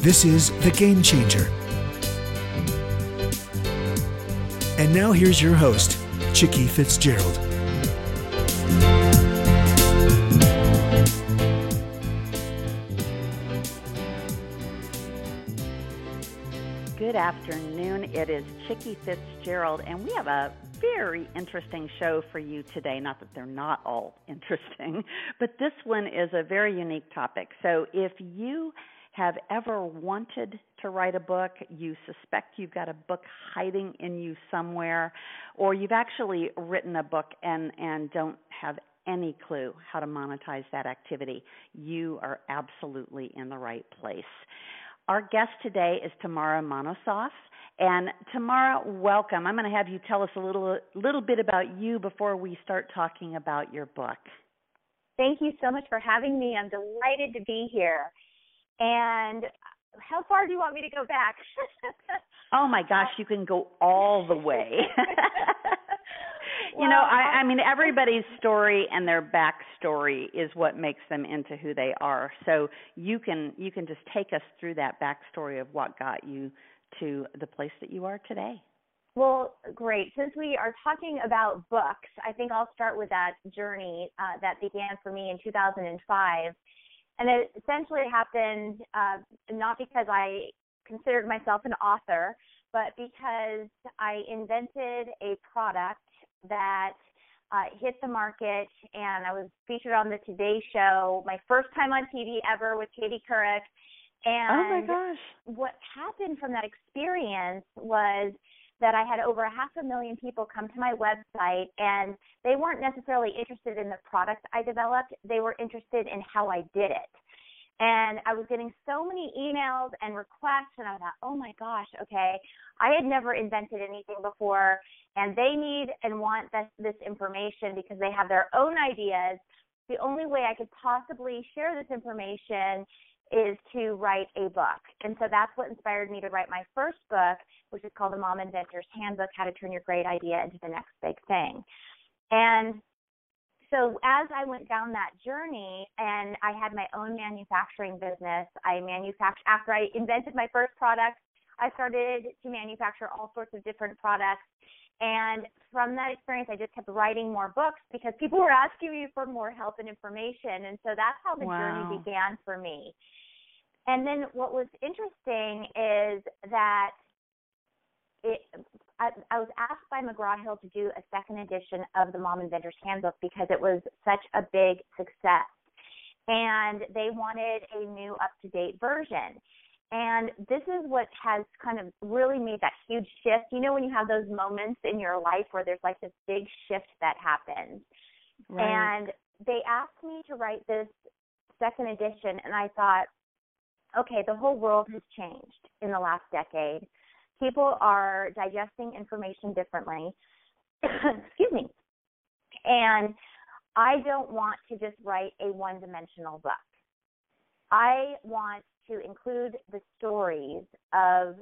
This is The Game Changer. And now here's your host, Chicke Fitzgerald. Good afternoon. It is Chicke Fitzgerald, and we have a very interesting show for you today. Not that they're not all interesting, but this one is a very unique topic. So if you have ever wanted to write a book, you suspect you've got a book hiding in you somewhere, or you've actually written a book and, and don't have any clue how to monetize that activity, you are absolutely in the right place. Our guest today is Tamara Monosoff. And Tamara, welcome. I'm going to have you tell us a little little bit about you before we start talking about your book. Thank you so much for having me. I'm delighted to be here. And how far do you want me to go back? oh my gosh, you can go all the way. you know, I, I mean, everybody's story and their backstory is what makes them into who they are. So you can you can just take us through that backstory of what got you to the place that you are today. Well, great. Since we are talking about books, I think I'll start with that journey uh, that began for me in 2005. And it essentially happened uh, not because I considered myself an author, but because I invented a product that uh, hit the market, and I was featured on the Today Show, my first time on TV ever with Katie Couric. And oh my gosh! What happened from that experience was that I had over a half a million people come to my website, and they weren't necessarily interested in the product I developed. They were interested in how I did it. And I was getting so many emails and requests, and I thought, oh my gosh, okay, I had never invented anything before, and they need and want this, this information because they have their own ideas. The only way I could possibly share this information is to write a book. And so that's what inspired me to write my first book, which is called The Mom Inventor's Handbook How to Turn Your Great Idea into the Next Big Thing. And so as I went down that journey and I had my own manufacturing business, I manufactured after I invented my first product, I started to manufacture all sorts of different products. And from that experience, I just kept writing more books because people were asking me for more help and information. And so that's how the wow. journey began for me. And then what was interesting is that it, I, I was asked by McGraw Hill to do a second edition of the Mom Inventor's Handbook because it was such a big success. And they wanted a new up to date version. And this is what has kind of really made that huge shift. You know, when you have those moments in your life where there's like this big shift that happens. Right. And they asked me to write this second edition, and I thought, okay, the whole world has changed in the last decade people are digesting information differently. Excuse me. And I don't want to just write a one dimensional book. I want to include the stories of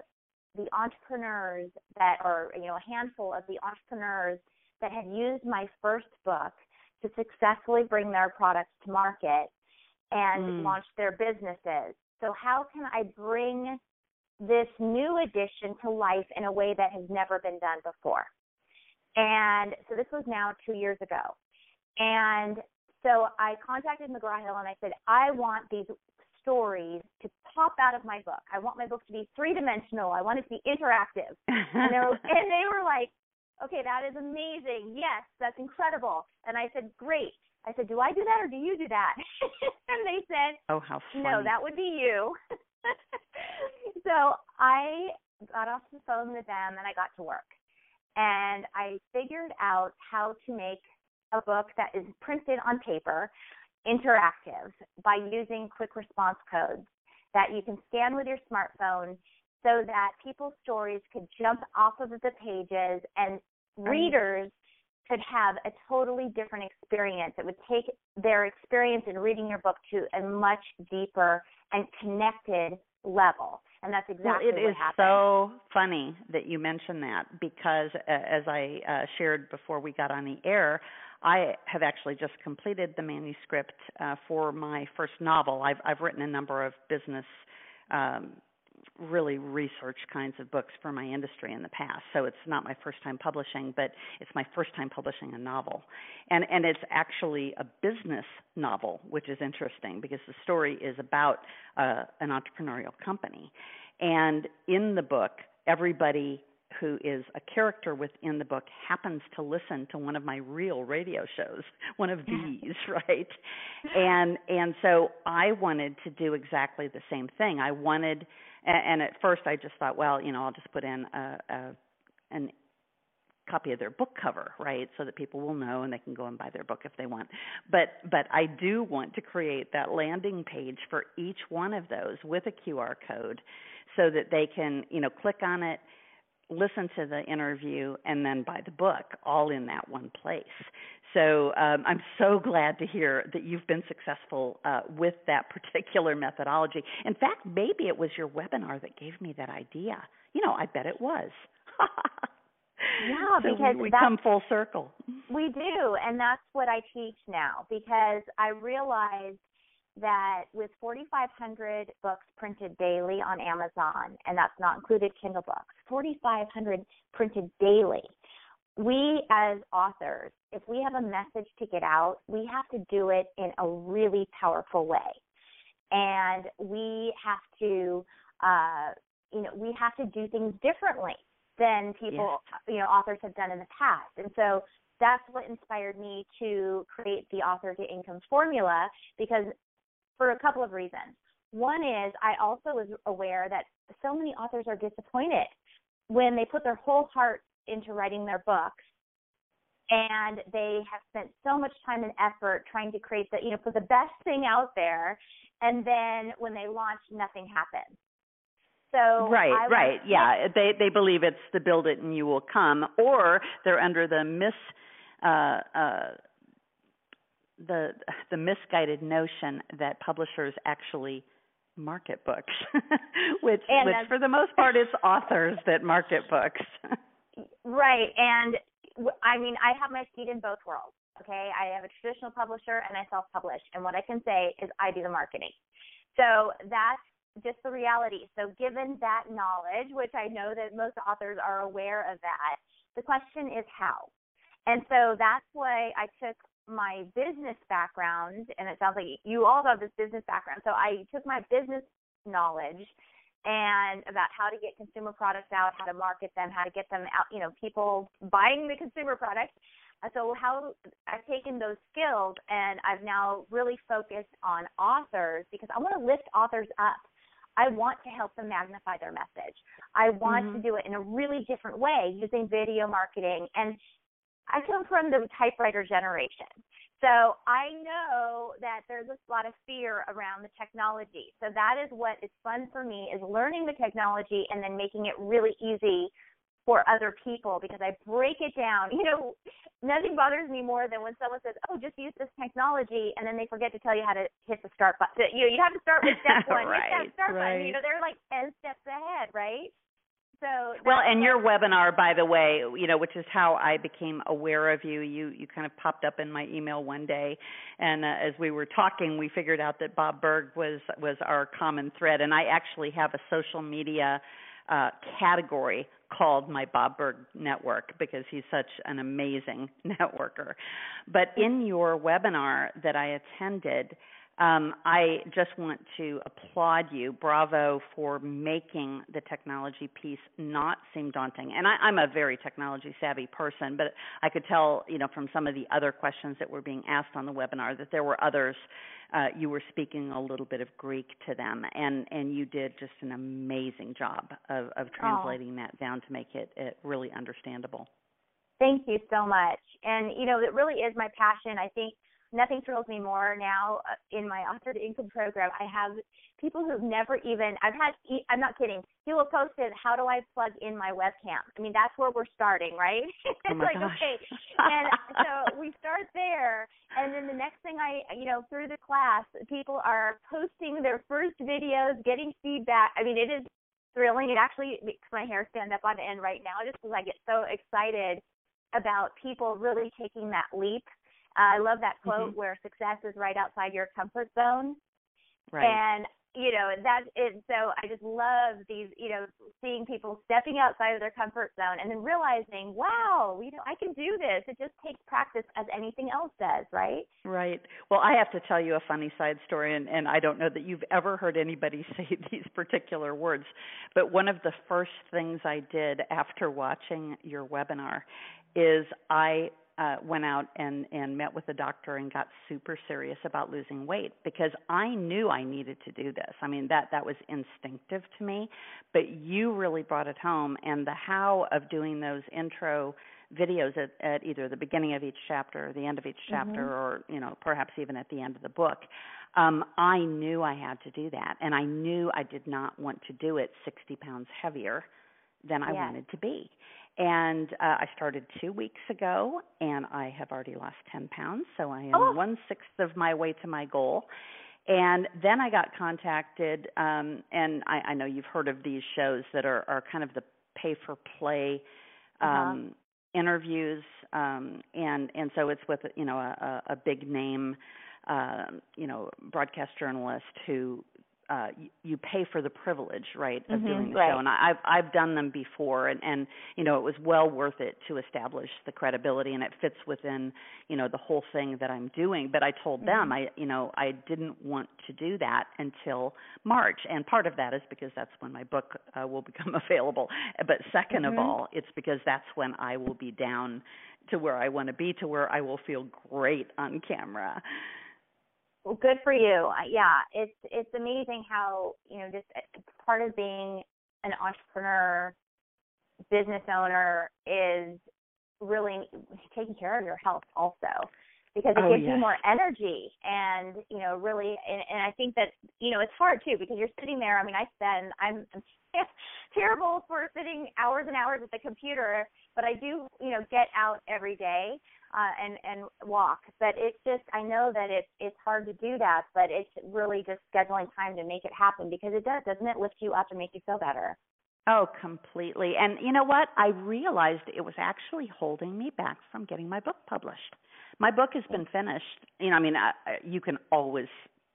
the entrepreneurs that are, you know, a handful of the entrepreneurs that have used my first book to successfully bring their products to market and Mm. launch their businesses. So how can I bring this new addition to life in a way that has never been done before. And so this was now two years ago. And so I contacted McGraw Hill and I said, I want these stories to pop out of my book. I want my book to be three dimensional. I want it to be interactive. and, they were, and they were like, okay, that is amazing. Yes, that's incredible. And I said, great. I said, do I do that or do you do that? and they said, oh, how funny. no, that would be you. so I got off the phone with them and I got to work. and I figured out how to make a book that is printed on paper interactive by using quick response codes that you can scan with your smartphone so that people's stories could jump off of the pages and readers could have a totally different experience. It would take their experience in reading your book to a much deeper and connected level. And that's exactly well, it what is happened. so funny that you mentioned that because, uh, as I uh, shared before we got on the air, I have actually just completed the manuscript uh, for my first novel. I've, I've written a number of business um, really research kinds of books for my industry in the past. So it's not my first time publishing, but it's my first time publishing a novel. And and it's actually a business novel, which is interesting because the story is about uh, an entrepreneurial company. And in the book, everybody who is a character within the book happens to listen to one of my real radio shows one of these right? And and so i wanted to do exactly the same thing. I wanted and, and at first I just thought, well, you know, I'll just put in a, a an copy of their book cover, right, so that people will know and they can go and buy their book if they want. But but I do want to create that landing page for each one of those with a QR code so that they can, you know, click on it, listen to the interview and then buy the book all in that one place. So um, I'm so glad to hear that you've been successful uh, with that particular methodology. In fact, maybe it was your webinar that gave me that idea. You know, I bet it was. yeah, so because we, we come full circle. We do, and that's what I teach now because I realized that with 4,500 books printed daily on Amazon, and that's not included Kindle books, 4,500 printed daily we as authors, if we have a message to get out, we have to do it in a really powerful way. And we have to, uh, you know, we have to do things differently than people, yes. you know, authors have done in the past. And so that's what inspired me to create the author to income formula because for a couple of reasons. One is I also was aware that so many authors are disappointed when they put their whole heart into writing their books and they have spent so much time and effort trying to create the you know put the best thing out there and then when they launch nothing happens so right I right yeah they they believe it's the build it and you will come or they're under the mis uh uh the the misguided notion that publishers actually market books which and which for the most part it's authors that market books Right. And I mean, I have my feet in both worlds. Okay. I have a traditional publisher and I self publish. And what I can say is I do the marketing. So that's just the reality. So given that knowledge, which I know that most authors are aware of that, the question is how. And so that's why I took my business background, and it sounds like you all have this business background. So I took my business knowledge and about how to get consumer products out, how to market them, how to get them out, you know, people buying the consumer products. So how I've taken those skills and I've now really focused on authors because I want to lift authors up. I want to help them magnify their message. I want mm-hmm. to do it in a really different way using video marketing. And I come from the typewriter generation. So I know that there's a lot of fear around the technology. So that is what is fun for me is learning the technology and then making it really easy for other people because I break it down. You know, nothing bothers me more than when someone says, "Oh, just use this technology," and then they forget to tell you how to hit the start button. You know, you have to start with step one, right, hit that start right. button. You know, they're like ten steps ahead, right? So well, and your webinar, by the way, you know, which is how I became aware of you. You you kind of popped up in my email one day, and uh, as we were talking, we figured out that Bob Burg was was our common thread, and I actually have a social media uh, category called my Bob Burg Network because he's such an amazing networker. But in your webinar that I attended um, I just want to applaud you. Bravo for making the technology piece not seem daunting. And I, I'm a very technology savvy person, but I could tell, you know, from some of the other questions that were being asked on the webinar that there were others. Uh, you were speaking a little bit of Greek to them, and and you did just an amazing job of, of translating oh. that down to make it, it really understandable. Thank you so much. And you know, it really is my passion. I think nothing thrills me more now uh, in my author to income program. I have people who've never even I've had I'm not kidding. People have posted how do I plug in my webcam? I mean that's where we're starting, right? Oh it's like gosh. okay. And so we start there and then the next thing I you know through the class people are posting their first videos, getting feedback. I mean it is thrilling. It actually makes my hair stand up on end right now just because I get so excited about people really taking that leap. I love that quote Mm-hmm. where success is right outside your comfort zone. Right. And you know that is it. so. I just love these. You know, seeing people stepping outside of their comfort zone and then realizing, wow, you know, I can do this. It just takes practice, as anything else does, right? Right. Well, I have to tell you a funny side story, and, and I don't know that you've ever heard anybody say these particular words, but one of the first things I did after watching your webinar is I uh, went out and, and met with a doctor and got super serious about losing weight because I knew I needed to do this. I mean that that was instinctive to me, but you really brought it home, and the how of doing those intro videos at, at either the beginning of each chapter or the end of each chapter Mhm. or you know perhaps even at the end of the book um i knew i had to do that and i knew i did not want to do it 60 pounds heavier than i Yes. wanted to be and uh, i started two weeks ago and i have already lost 10 pounds so i am Oh. one sixth of my way to my goal and then I got contacted, um, and I, I know you've heard of these shows that are, are kind of the pay for play Uh-huh. um, interviews, um, and and so it's with you know a, a a big name, uh, you know, broadcast journalist who uh, you, you pay for the privilege, right, of Mhm, doing the right. show. And I, I've I've done them before, and and you know it was well worth it to establish the credibility, and it fits within you know the whole thing that I'm doing. But I told them Mhm. I you know I didn't want to do that until March, and part of that is because that's when my book uh, will become available. But 2nd Mhm. of all, it's because that's when I will be down to where I want to be, to where I will feel great on camera. Well, good for you. Yeah, it's it's amazing how you know just uh, part of being an entrepreneur, business owner is really taking care of your health also because it Oh, gives you more energy and you know really and, and I think that you know it's hard too because you're sitting there. I mean, I spend I'm, I'm terrible for sitting hours and hours at the computer, but I do you know get out every day uh, and and walk. But it's just I know that it's it's hard to do that, but it's really just scheduling time to make it happen because it does, doesn't it? Lift you up and make you feel better. Oh, completely. And you know what? I realized it was actually holding me back from getting my book published. My book has been finished. You know, I mean, I, I- you can always,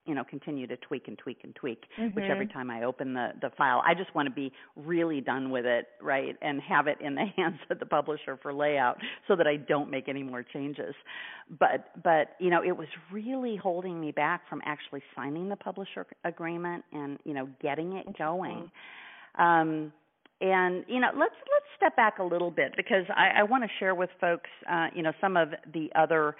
you know, continue to tweak and tweak and tweak, which every Mhm. time I open the the file, I just want to be really done with it, right? And have it in the hands of the publisher for layout so that I don't make any more changes. But but, you know, it was really holding me back from actually signing the publisher agreement and, you know, getting it going. Um and you know let's let's step back a little bit because I, I want to share with folks uh, you know some of the other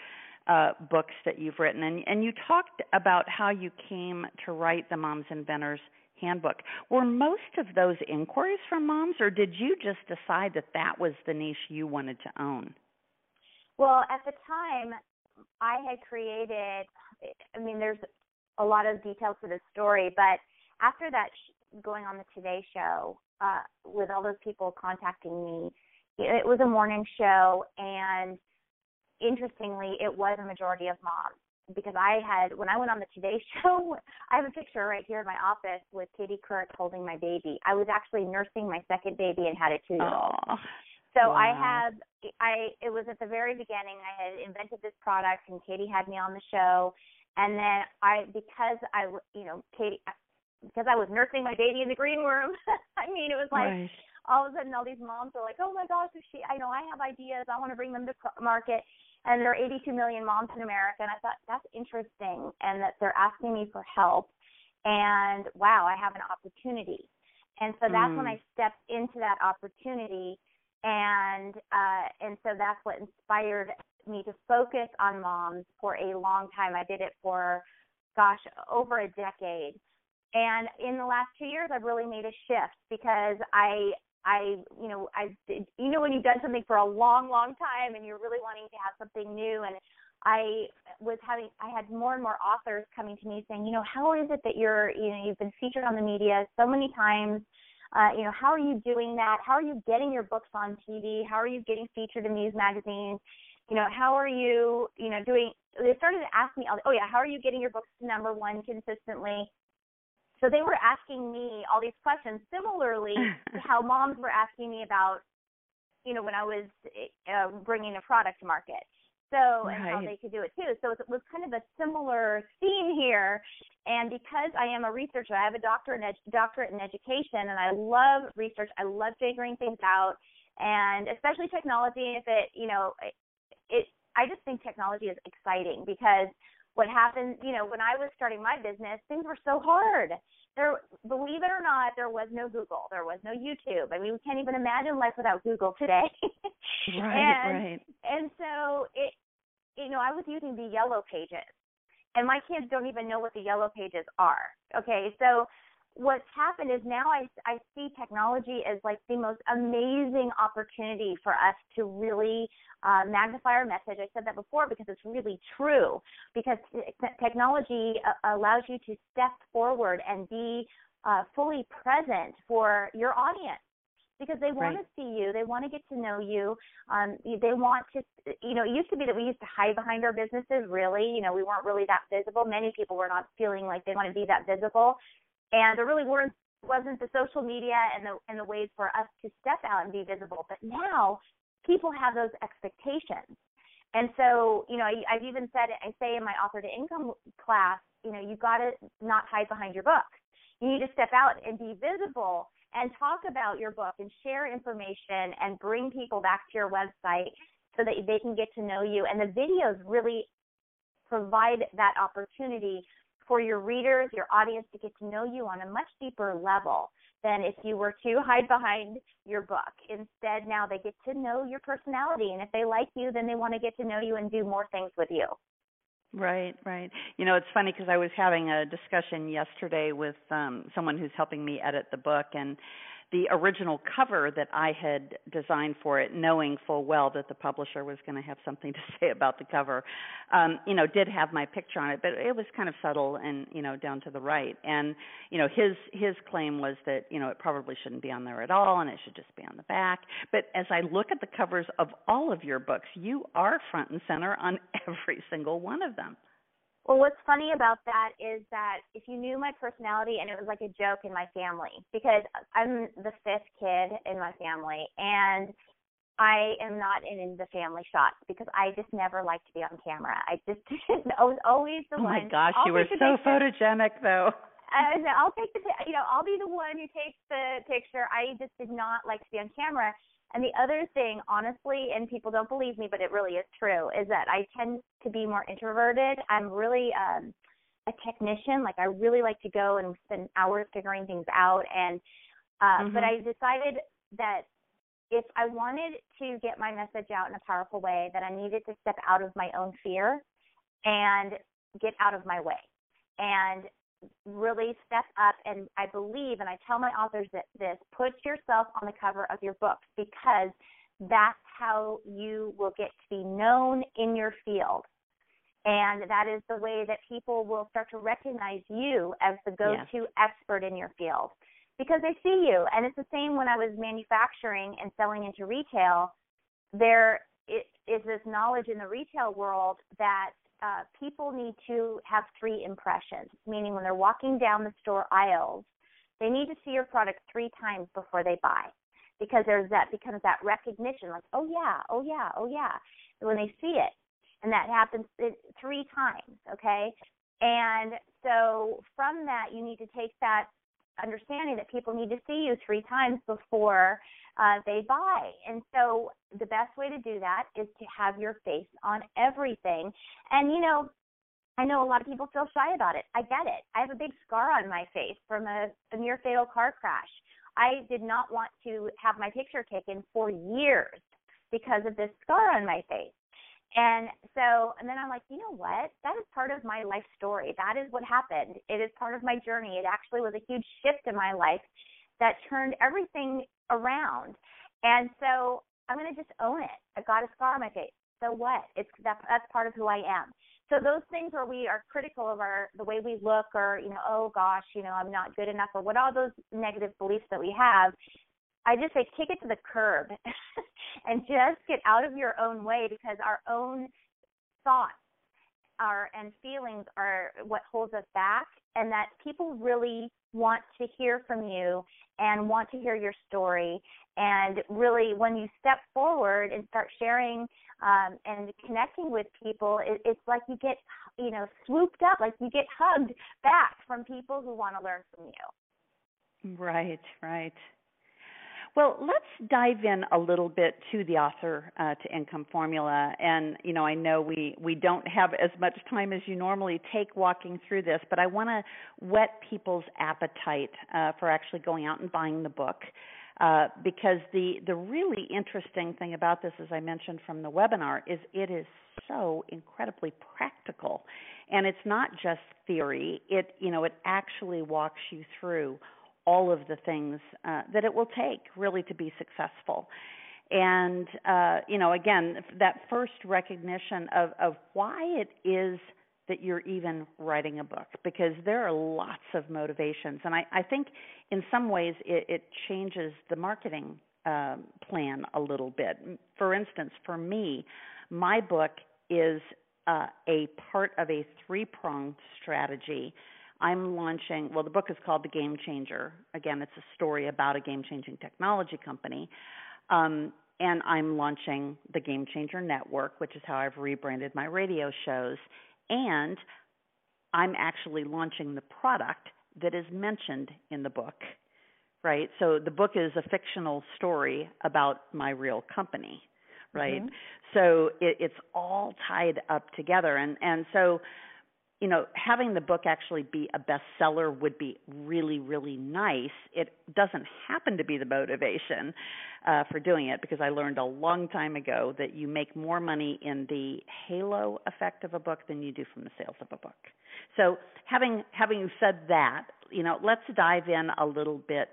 uh, books that you've written and and you talked about how you came to write the Moms Inventors Handbook. Were most of those inquiries from moms, or did you just decide that that was the niche you wanted to own? Well, at the time, I had created. I mean, there's a lot of details to this story, but after that, sh- going on the Today Show uh, with all those people contacting me, it was a morning show, and interestingly, it was a majority of moms because I had when I went on the Today Show, I have a picture right here in my office with Katie Couric holding my baby. I was actually nursing my second baby and had a two-year-old. Oh, So I Wow. had I it was at the very beginning I had invented this product and Katie had me on the show and then I because I you know Katie because I was nursing my baby in the green room I mean it was like right. all of a sudden all these moms are like oh my gosh if she I know I have ideas I want to bring them to market and there are 82 million moms in America and I thought that's interesting and that they're asking me for help and wow I have an opportunity and so that's when Mm. I stepped into that opportunity and uh and so that's what inspired me to focus on moms for a long time. I did it for gosh, over a decade. And in the last 2 years I've really made a shift because I I, you know, I, did, you know, when you've done something for a long, long time and you're really wanting to have something new, and I was having, I had more and more authors coming to me saying, you know, how is it that you're, you know, you've been featured on the media so many times. Uh, you know, how are you doing that? How are you getting your books on TV? How are you getting featured in these magazines? You know, how are you, you know, doing? They started to ask me, oh yeah, how are you getting your books to number one consistently? So they were asking me all these questions, similarly to how moms were asking me about, you know, when I was uh, bringing a product to market. So right. and how they could do it too. So it was kind of a similar theme here. And because I am a researcher, I have a doctorate in ed- doctorate in education, and I love research. I love figuring things out, and especially technology. If it, you know, it I just think technology is exciting because what happened, you know, when I was starting my business, things were so hard. There, believe it or not, there was no Google, there was no YouTube. I mean, we can't even imagine life without Google today. right, and, right. And so it, you know, I was using the yellow pages, and my kids don't even know what the yellow pages are. Okay, so what's happened is now I, I see technology as like the most amazing opportunity for us to really uh, magnify our message. I said that before because it's really true. Because technology uh, allows you to step forward and be uh, fully present for your audience because they want right. to see you, they want to get to know you. Um, they want to, you know, it used to be that we used to hide behind our businesses. Really, you know, we weren't really that visible. Many people were not feeling like they want to be that visible and there really weren't wasn't the social media and the and the ways for us to step out and be visible. But now people have those expectations. And so, you know, I, I've even said I say in my author to income class, you know, you got to not hide behind your book. You need to step out and be visible and talk about your book and share information and bring people back to your website so that they can get to know you. And the videos really provide that opportunity for your readers, your audience to get to know you on a much deeper level than if you were to hide behind your book. Instead, now they get to know your personality, and if they like you, then they want to get to know you and do more things with you. Right, right. You know, it's funny because I was having a discussion yesterday with um someone who's helping me edit the book and the original cover that I had designed for it, knowing full well that the publisher was going to have something to say about the cover, um, you know, did have my picture on it, but it was kind of subtle and you know down to the right. And you know, his his claim was that you know it probably shouldn't be on there at all, and it should just be on the back. But as I look at the covers of all of your books, you are front and center on every single one of them. Well, what's funny about that is that if you knew my personality, and it was like a joke in my family, because I'm the fifth kid in my family, and I am not in the family shots because I just never like to be on camera. I just I was always the oh one. Oh my gosh, you were so photogenic though. And I'll take the, you know, I'll be the one who takes the picture. I just did not like to be on camera. And the other thing, honestly, and people don't believe me, but it really is true, is that I tend to be more introverted. I'm really um, a technician. Like I really like to go and spend hours figuring things out. And uh, mm-hmm. but I decided that if I wanted to get my message out in a powerful way, that I needed to step out of my own fear and get out of my way. And really step up and I believe and I tell my authors that this put yourself on the cover of your books because that's how you will get to be known in your field. And that is the way that people will start to recognize you as the go to expert in your field because they see you. And it's the same when I was manufacturing and selling into retail. There is this knowledge in the retail world that uh, people need to have three impressions, meaning when they're walking down the store aisles, they need to see your product three times before they buy because there's that becomes that recognition like oh yeah oh yeah oh yeah when they see it. And that happens three times okay? And so from that you need to take that understanding that people need to see you three times before uh, they buy. And so the best way to do that is to have your face on everything. And you know, I know a lot of people feel shy about it. I get it. I have a big scar on my face from a, a near fatal car crash. I did not want to have my picture taken for years because of this scar on my face. And so, and then I'm like, you know what? That is part of my life story. That is what happened. It is part of my journey. It actually was a huge shift in my life that turned everything around. And so I'm going to just own it. I got a scar on my face. So what? It's that, that's part of who I am. So those things where we are critical of our the way we look, or you know, oh gosh, you know, I'm not good enough, or what all those negative beliefs that we have, I just say kick it to the curb and just get out of your own way because our own thoughts are and feelings are what holds us back and that people really want to hear from you and want to hear your story. And really when you step forward and start sharing um, and connecting with people it, it's like you get you know swooped up like you get hugged back from people who want to learn from you. Right right well, let's dive in a little bit to the author uh, to income formula. And you know, I know we we don't have as much time as you normally take walking through this, but I want to whet people's appetite uh, for actually going out and buying the book. Uh, because the the really interesting thing about this, as I mentioned from the webinar, is it is so incredibly practical, and it's not just theory. It you know it actually walks you through all of the things uh, that it will take really to be successful. And uh, you know, again, that first recognition of of why it is that you're even writing a book, because there are lots of motivations, and I, I think in some ways it, it changes the marketing um, plan a little bit. For instance, for me, my book is uh, a part of a three pronged strategy I'm launching, well, the book is called The Game Changer. Again, it's a story about a game changing technology company. Um, and I'm launching the Game Changer Network, which is how I've rebranded my radio shows. And I'm actually launching the product that is mentioned in the book, right? So the book is a fictional story about my real company, right? Mm-hmm. So it, it's all tied up together. And, and so you know, having the book actually be a bestseller would be really, really nice. It doesn't happen to be the motivation uh, for doing it because I learned a long time ago that you make more money in the halo effect of a book than you do from the sales of a book. So, having having said that, you know, let's dive in a little bit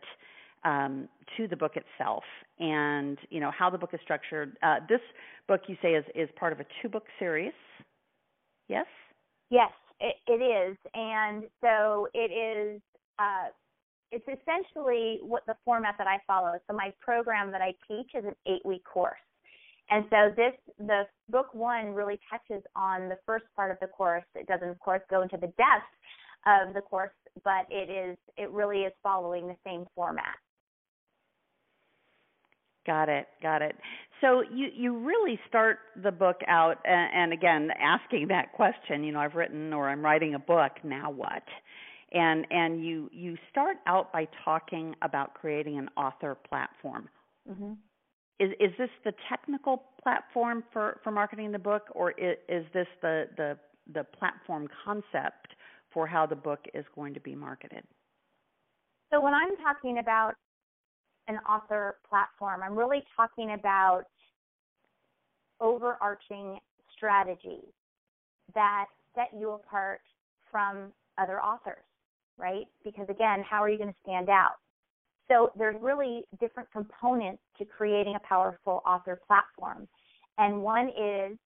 um, to the book itself and you know how the book is structured. Uh, this book, you say, is is part of a two book series. Yes. Yes. It, is, and so it is. Uh, it's essentially what the format that I follow. So my program that I teach is an eight-week course, and so this the book one really touches on the first part of the course. It doesn't, of course, go into the depth of the course, but it is it really is following the same format. Got it. Got it. So you you really start the book out and, and again asking that question, you know, I've written or I'm writing a book, now what? And and you you start out by talking about creating an author platform. Mm-hmm. Is is this the technical platform for for marketing the book or is, is this the the the platform concept for how the book is going to be marketed? So when I'm talking about an author platform. I'm really talking about overarching strategies that set you apart from other authors, right? Because again, how are you going to stand out? So there's really different components to creating a powerful author platform. And one is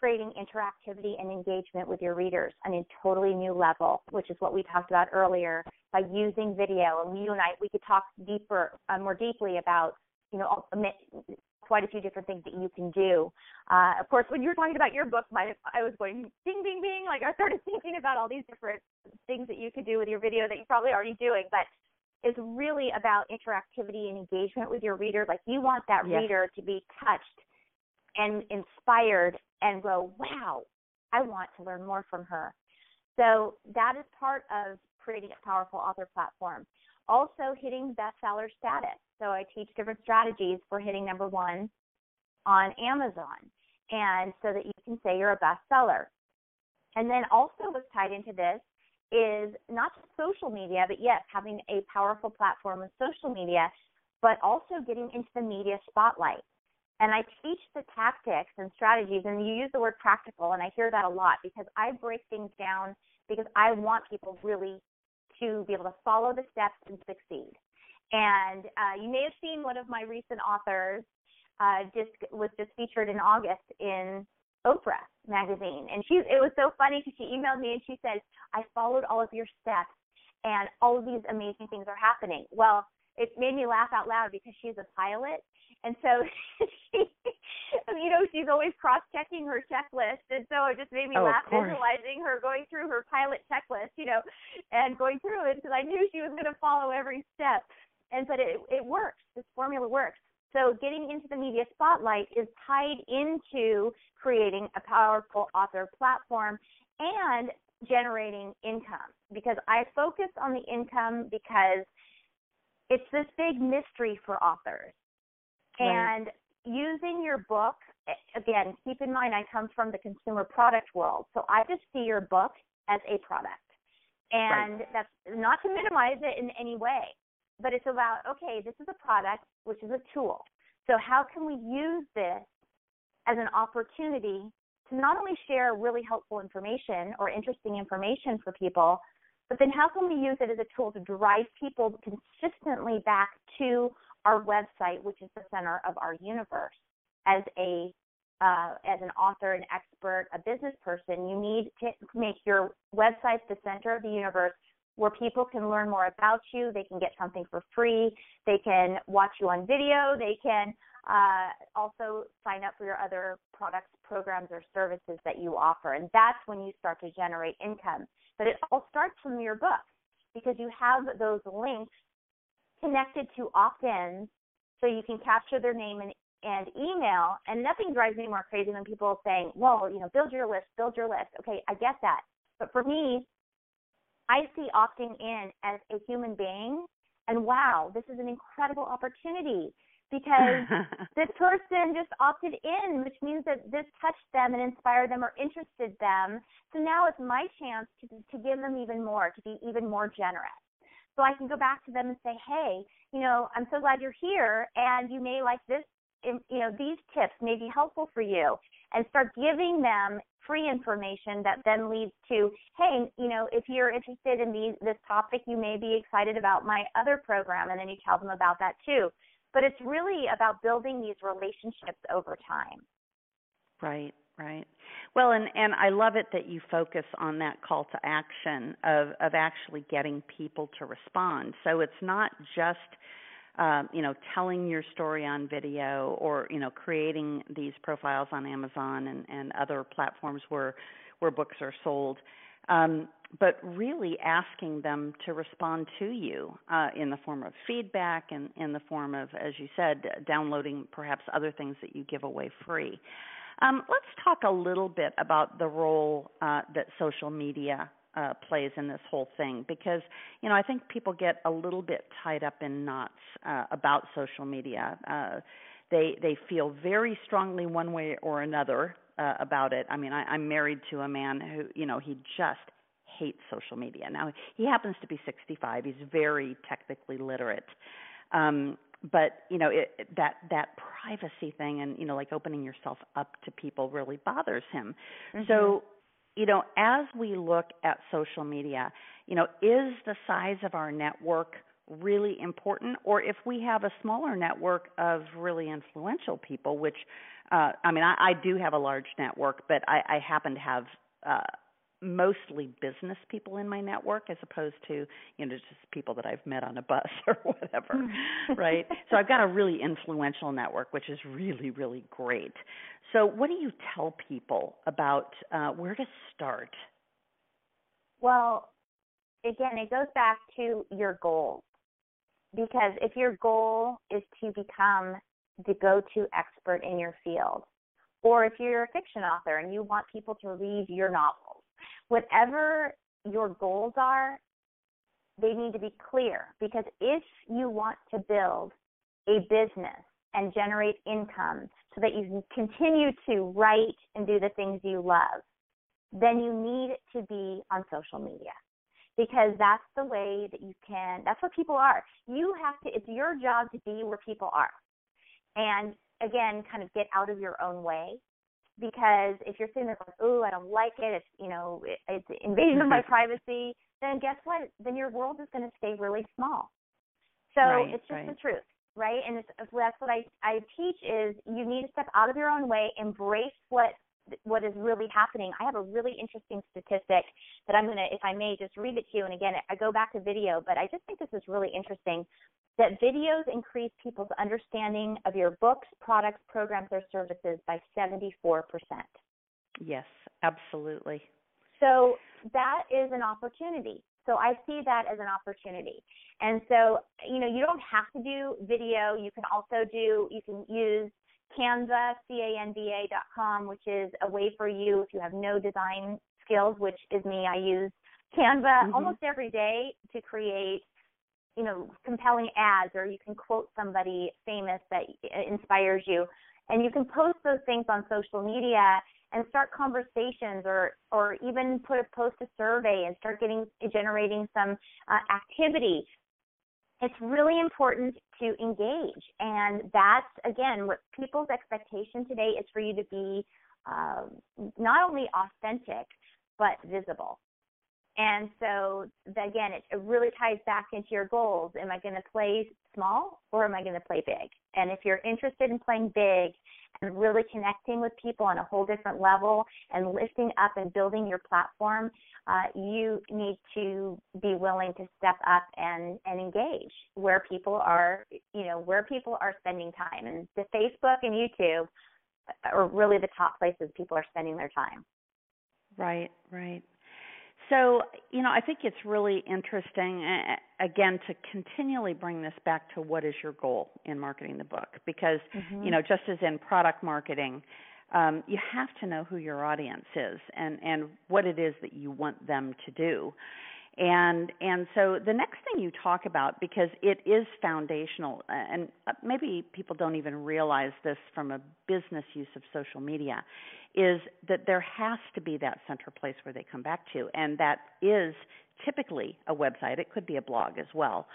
creating interactivity and engagement with your readers on a totally new level, which is what we talked about earlier by using video. And you and I, we could talk deeper, uh, more deeply about, you know, quite a few different things that you can do. Uh, of course, when you were talking about your book, my, I was going ding, ding, ding. Like I started thinking about all these different things that you could do with your video that you're probably already doing, but it's really about interactivity and engagement with your reader. Like you want that yes. reader to be touched and inspired and go, wow, I want to learn more from her. So that is part of creating a powerful author platform. Also, hitting bestseller status. So I teach different strategies for hitting number one on Amazon, and so that you can say you're a bestseller. And then also, what's tied into this is not just social media, but yes, having a powerful platform of social media, but also getting into the media spotlight. And I teach the tactics and strategies, and you use the word practical, and I hear that a lot because I break things down because I want people really to be able to follow the steps and succeed. And uh, you may have seen one of my recent authors uh, just was just featured in August in Oprah magazine, and she it was so funny because she emailed me and she said, "I followed all of your steps, and all of these amazing things are happening." Well, it made me laugh out loud because she's a pilot, and so she, you know, she's always cross-checking her checklist, and so it just made me oh, laugh visualizing her going through her pilot checklist, you know, and going through it because I knew she was going to follow every step, and but it it works. This formula works. So getting into the media spotlight is tied into creating a powerful author platform and generating income because I focus on the income because it's this big mystery for authors. Right. And using your book, again, keep in mind I come from the consumer product world. So I just see your book as a product. And right. that's not to minimize it in any way, but it's about, okay, this is a product, which is a tool. So how can we use this as an opportunity to not only share really helpful information or interesting information for people, but then how can we use it as a tool to drive people consistently back to our website, which is the center of our universe. As a uh, as an author, an expert, a business person, you need to make your website the center of the universe where people can learn more about you. They can get something for free. They can watch you on video. They can uh, also sign up for your other products, programs, or services that you offer. And that's when you start to generate income. But it all starts from your book because you have those links connected to opt-ins so you can capture their name and, and email. And nothing drives me more crazy than people saying, well, you know, build your list, build your list. Okay, I get that. But for me, I see opting in as a human being and wow, this is an incredible opportunity because this person just opted in, which means that this touched them and inspired them or interested them. So now it's my chance to to give them even more, to be even more generous. So I can go back to them and say, hey, you know, I'm so glad you're here, and you may like this, you know, these tips may be helpful for you, and start giving them free information that then leads to, hey, you know, if you're interested in these, this topic, you may be excited about my other program, and then you tell them about that too. But it's really about building these relationships over time. Right, right. Well, and and I love it that you focus on that call to action of of actually getting people to respond. So it's not just uh, you know telling your story on video or you know creating these profiles on Amazon and and other platforms where where books are sold. Um, but really asking them to respond to you uh, in the form of feedback and in the form of, as you said, downloading perhaps other things that you give away free. Um, let's talk a little bit about the role uh, that social media uh, plays in this whole thing because you know I think people get a little bit tied up in knots uh, about social media. Uh, they they feel very strongly one way or another uh, about it. I mean, I, I'm married to a man who you know he just hates social media. Now he happens to be 65. He's very technically literate. Um, but you know it, that that privacy thing and you know like opening yourself up to people really bothers him mm-hmm. so you know as we look at social media you know is the size of our network really important or if we have a smaller network of really influential people which uh i mean i, I do have a large network but i, I happen to have uh mostly business people in my network as opposed to you know just people that I've met on a bus or whatever mm. right? So I've got a really influential network which is really really great. So what do you tell people about uh, where to start? Well again it goes back to your goals because if your goal is to become the go-to expert in your field or if you're a fiction author and you want people to read your novels whatever your goals are, they need to be clear. Because if you want to build a business and generate income so that you can continue to write and do the things you love, then you need to be on social media. Because that's the way that you can that's where people are. You have to it's your job to be where people are. And again kind of get out of your own way because if you're sitting there going, "Oh, I don't like it," it's you know, it, it's invasion of my privacy. Then guess what? Then your world is going to stay really small. So right, it's just right. the truth, right? And it's, that's what I I teach is you need to step out of your own way, embrace what what is really happening. I have a really interesting statistic that I'm gonna, if I may, just read it to you. And again, I go back to video, but I just think this is really interesting. That videos increase people's understanding of your books, products, programs, or services by 74%. Yes, absolutely. So that is an opportunity. So I see that as an opportunity. And so, you know, you don't have to do video. You can also do, you can use Canva, C-A-N-V-A dot com, which is a way for you if you have no design skills, which is me. I use Canva Mhm. almost every day to create, you know, compelling ads, or you can quote somebody famous that inspires you, and you can post those things on social media and start conversations, or or even put a post a survey and start getting generating some uh, activity. It's really important to engage and that's again what people's expectation today is for you to be um, not only authentic but visible and so again it, really ties back into your goals am i going to play small or am i going to play big and if you're interested in playing big and really connecting with people on a whole different level and lifting up and building your platform, uh, you need to be willing to step up and, and engage where people are, you know, where people are spending time. And the Facebook and YouTube are really the top places people are spending their time. Right, right. So, you know, I think it's really interesting, again, to continually bring this back to what is your goal in marketing the book. Because, mm-hmm. you know, just as in product marketing, um, you have to know who your audience is and, and what it is that you want them to do. And and so the next thing you talk about because it is foundational and maybe people don't even realize this from a business use of social media is that there has to be that center place where they come back to, and that is typically a website. It could be a blog as well.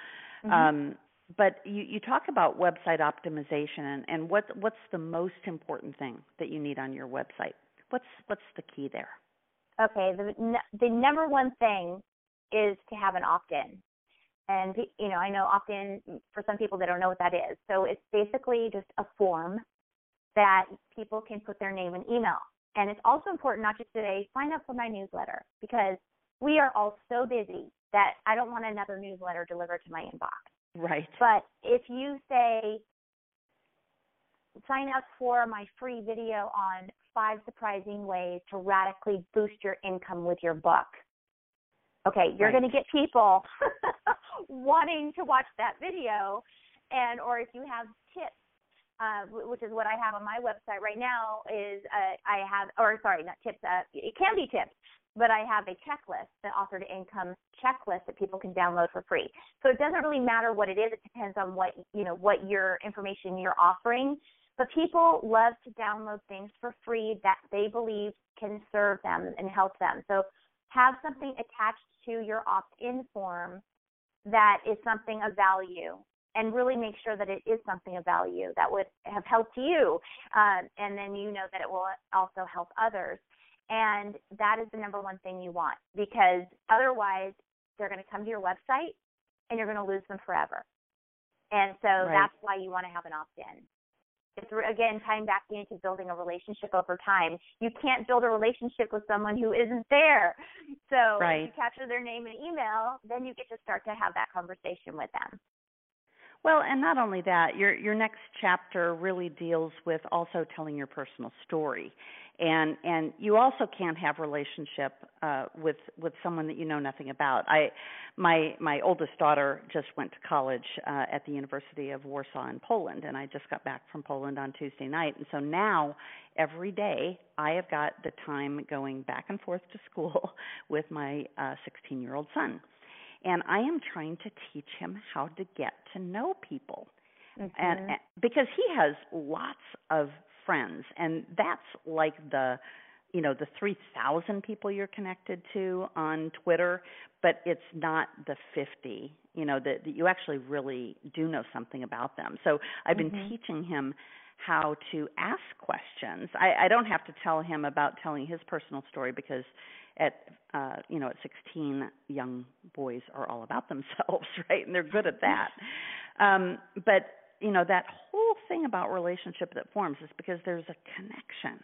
Mm-hmm. Um, but you, you talk about website optimization and, and what what's the most important thing that you need on your website? What's what's the key there? Okay, the the number one thing is to have an opt-in. And you know, I know opt-in mm, for some people they don't know what that is. So it's basically just a form that people can put their name and email. And it's also important not just today, sign up for my newsletter because we are all so busy that I don't want another newsletter delivered to my inbox. Right. But if you say sign up for my free video on five surprising ways to radically boost your income with your book. Okay, you're right. going to get people wanting to watch that video and or if you have tips uh, which is what I have on my website right now, is uh, I have, or sorry, not tips. Uh, it can be tips, but I have a checklist, the author to income checklist that people can download for free. So it doesn't really matter what it is. It depends on what you know, what your information you're offering. But people love to download things for free that they believe can serve them and help them. So have something attached to your opt-in form that is something of value and really make sure that it is something of value that would have helped you, uh, and then you know that it will also help others. And that is the number one thing you want because otherwise they're going to come to your website and you're going to lose them forever. And so right. that's why you want to have an opt-in. It's again tying back into building a relationship over time. You can't build a relationship with someone who isn't there. So right. if you capture their name and email, then you get to start to have that conversation with them. Well, and not only that, your your next chapter really deals with also telling your personal story, and and you also can't have relationship uh, with with someone that you know nothing about. I my my oldest daughter just went to college uh, at the University of Warsaw in Poland, and I just got back from Poland on Tuesday night, and so now every day I have got the time going back and forth to school with my uh 16 uh, year old son and I am trying to teach him how to get to know people. Mm-hmm. And, and because he has lots of friends. And that's like the you know the 3000 people you're connected to on Twitter but it's not the 50 you know that, that you actually really do know something about them. So I've been mm-hmm. teaching him how to ask questions. I, I don't have to tell him about telling his personal story because at uh, you know at 16 young boys are all about themselves right? And they're good at that. Um, but you know that whole thing about relationship that forms is because there's a connection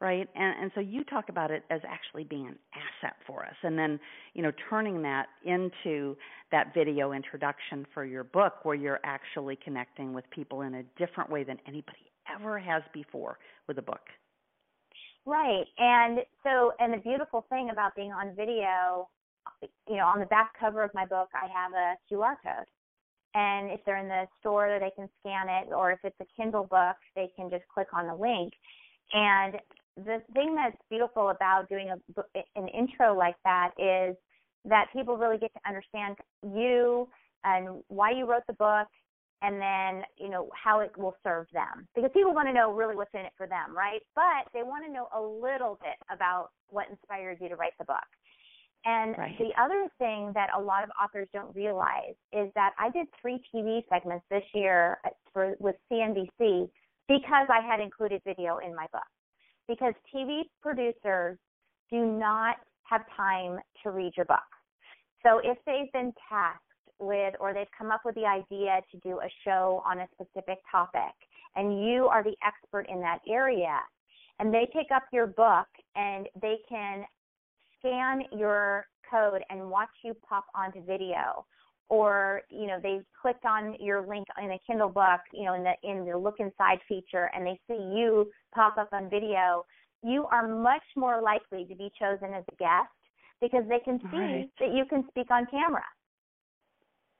right? And and so you talk about it as actually being an asset for us. And then you know turning that into that video introduction for your book where you're actually connecting with people in a different way than anybody ever has before with a book. Right. And so and the beautiful thing about being on video you know on the back cover of my book i have a qr code and if they're in the store they can scan it or if it's a kindle book they can just click on the link. And the thing that's beautiful about doing a, an intro like that is that people really get to understand you and why you wrote the book and then you know how it will serve them. Because people want to know really what's in it for them right? But they want to know a little bit about what inspired you to write the book and right. the other thing that a lot of authors don't realize is that I did three TV segments this year for with CNBC because I had included video in my book. Because TV producers do not have time to read your book. So if they've been tasked with or they've come up with the idea to do a show on a specific topic and you are the expert in that area and they pick up your book and they can scan your code and watch you pop onto video. Or you know they've clicked on your link in a kindle book you know in the in the look inside feature and they see you pop up on video you are much more likely to be chosen as a guest because they can see right. that you can speak on camera.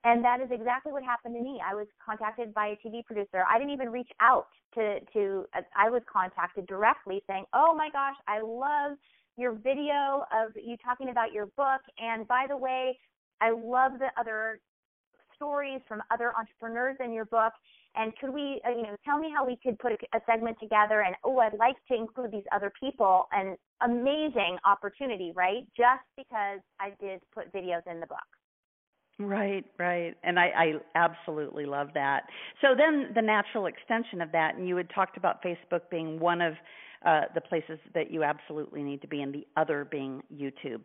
And that is exactly what happened to me. I was contacted by a tv producer. I didn't even reach out to to i was contacted directly saying oh my gosh i love your video of you talking about your book. And by the way, I love the other stories from other entrepreneurs in your book. And could we, uh, you know, tell me how we could put a, a segment together? And oh, I'd like to include these other people. An amazing opportunity, right? Just because I did put videos in the book. Right, right. And I, I absolutely love that. So then the natural extension of that, and you had talked about Facebook being one of uh, the places that you absolutely need to be, and the other being YouTube.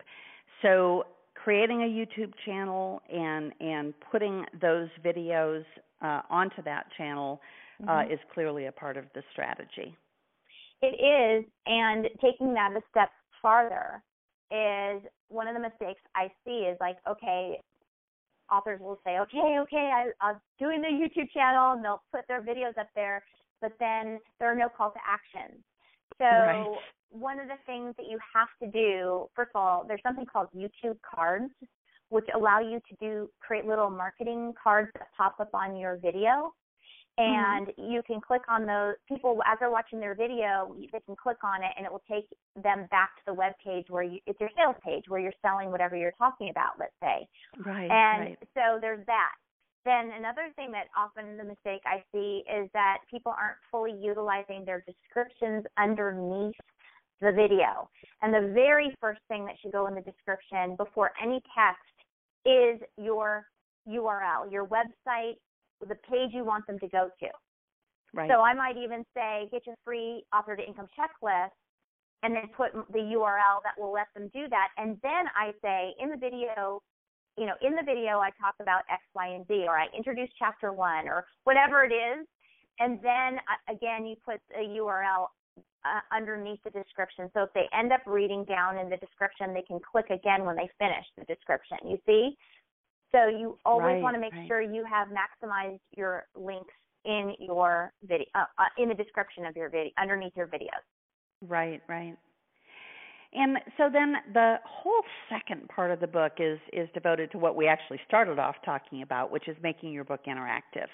So creating a YouTube channel and and putting those videos uh, onto that channel uh, mm-hmm. is clearly a part of the strategy. It is, and taking that a step farther is one of the mistakes I see is like, okay, authors will say, okay, okay, I, I'm doing the YouTube channel, and they'll put their videos up there, but then there are no call to action. So right. one of the things that you have to do, first of all, there's something called YouTube cards, which allow you to do create little marketing cards that pop up on your video. Mm-hmm. And mm-hmm. you can click on those people as they're watching their video, they can click on it and it will take them back to the web page where you it's your sales page where you're selling whatever you're talking about, let's say. Right. And right. so there's that. Then another thing that often the mistake I see is that people aren't fully utilizing their descriptions underneath the video. And the very first thing that should go in the description before any text is your URL, your website, the page you want them to go to. Right. So I might even say, get your free author to income checklist, and then put the URL that will let them do that. And then I say, in the video, you know, in the video I talk about X, Y, and Z, or I introduce chapter one, or whatever it is, and then uh, again you put a URL uh, underneath the description. So if they end up reading down in the description, they can click again when they finish the description. You see? So you always right, want to make right. sure you have maximized your links in your video, uh, uh, in the description of your video, underneath your videos. Right, right. And so then the whole second part of the book is is devoted to what we actually started off talking about, which is making your book interactive.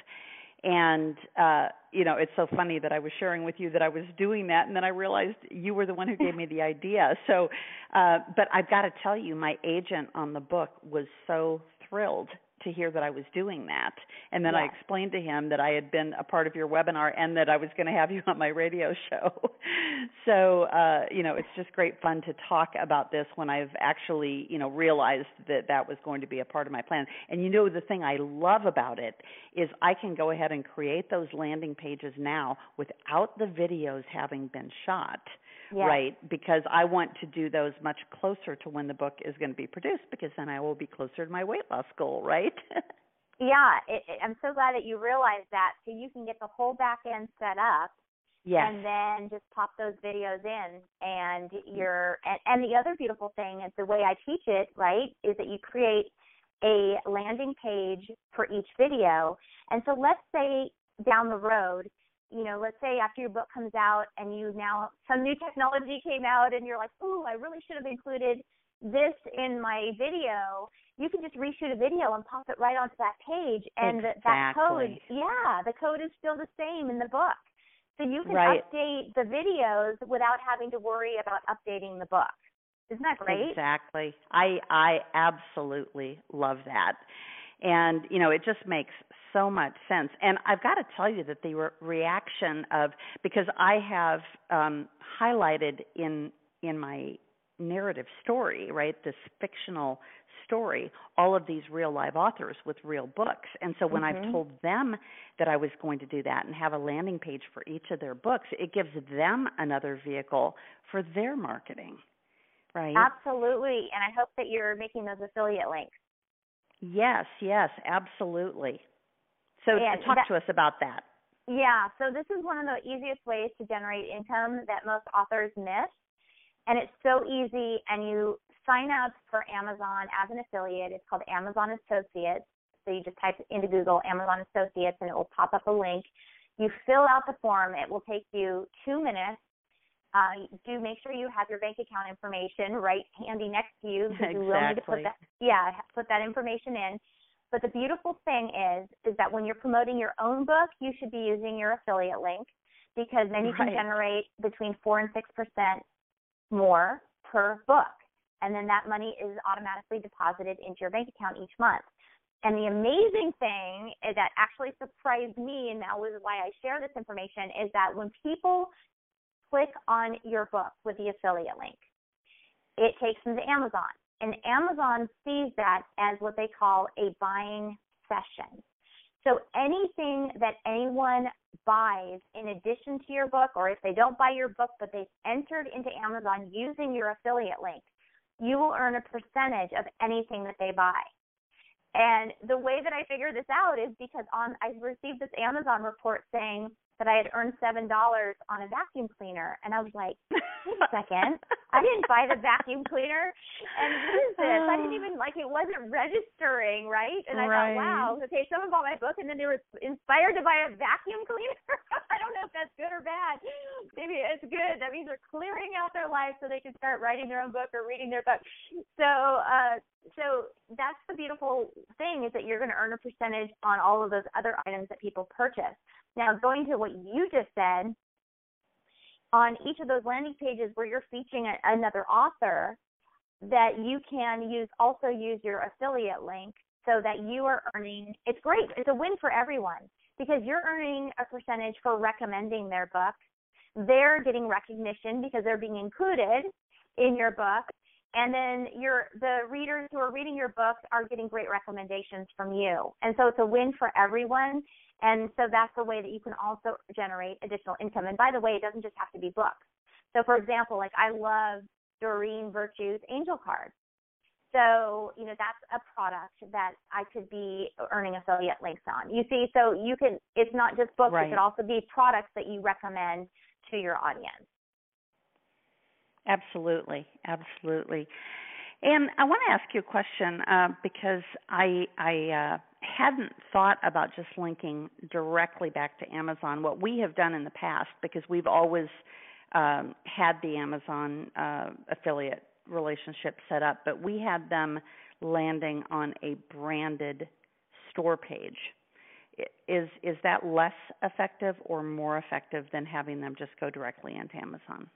And uh, you know, it's so funny that I was sharing with you that I was doing that, and then I realized you were the one who gave me the idea. So, uh, but I've got to tell you, my agent on the book was so thrilled to hear that I was doing that. And then I explained to him that I had been a part of your webinar and that I was going to have you on my radio show. so, uh, you know, it's just great fun to talk about this when I've actually, you know, realized that that was going to be a part of my plan. And you know, the thing I love about it is I can go ahead and create those landing pages now without the videos having been shot yeah. right? Because I want to do those much closer to when the book is going to be produced because then I will be closer to my weight loss goal, right? Yeah, it, it, I'm so glad that you realized that. So you can get the whole back end set up, Yes. and then just pop those videos in, and mm-hmm. you're. And, and the other beautiful thing is the way I teach it, right, is that you create a landing page for each video. And so let's say down the road, you know, let's say after your book comes out and you now some new technology came out and you're like, oh, I really should have included this in my video, you can just reshoot a video and pop it right onto that page, and exactly. that code, yeah, the code is still the same in the book. So you can right. update the videos without having to worry about updating the book. Isn't that great? Exactly. I I absolutely love that. And you know, it just makes so much sense. And I've got to tell you that the re- reaction of because I have um highlighted in in my narrative story, right? This fictional story, all of these real live authors with real books. And so when mm-hmm. I've told them that I was going to do that and have a landing page for each of their books, it gives them another vehicle for their marketing. Right? Absolutely. And I hope that you're making those affiliate links. Yes, yes, absolutely. So and talk that, to us about that. Yeah, so this is one of the easiest ways to generate income that most authors miss and it's so easy. And you sign up for Amazon as an affiliate. It's called Amazon Associates. So you just type into Google Amazon Associates, and it will pop up a link. You fill out the form. It will take you two minutes. Uh, do make sure you have your bank account information right handy next to you because exactly. you will need to put that. Yeah, put that information in. But the beautiful thing is, is that when you're promoting your own book, you should be using your affiliate link because then you right. can generate between four and six percent more per book. And then that money is automatically deposited into your bank account each month. And the amazing thing that actually surprised me, and that was why I share this information, is that when people click on your book with the affiliate link, it takes them to Amazon. And Amazon sees that as what they call a buying session. So anything that anyone buys in addition to your book, or if they don't buy your book but they've entered into Amazon using your affiliate link, you will earn a percentage of anything that they buy. And the way that I figured this out is because on I received this Amazon report saying that I had earned seven dollars on a vacuum cleaner, and I was like, wait a second, I didn't buy the vacuum cleaner, and what is this? I didn't even like it wasn't registering, right? And I right. thought, wow, okay, someone bought my book, and then they were inspired to buy a vacuum cleaner. I don't know if that's good or bad. Maybe it's good. That means they're clearing out their life so they can start writing their own book or reading their book. So, uh, so that's the beautiful thing is that you're going to earn a percentage on all of those other items that people purchase. Now, going to what you just said, on each of those landing pages where you're featuring a, another author, that you can use also use your affiliate link so that you are earning. It's great. It's a win for everyone because you're earning a percentage for recommending their book. They're getting recognition because they're being included in your book and then your the readers who are reading your book are getting great recommendations from you. And so it's a win for everyone. And so that's the way that you can also generate additional income. And by the way it doesn't just have to be books. So for example like i love doreen virtue's angel cards so you know that's a product that i could be earning affiliate links on. You see so you can it's not just books. Right. it could also be products that you recommend to your audience Absolutely, absolutely. And I want to ask you a question uh, because I I uh, hadn't thought about just linking directly back to Amazon. What we have done in the past, because we've always um, had the Amazon uh, affiliate relationship set up, but we had them landing on a branded store page. Is is that less effective or more effective than having them just go directly into Amazon?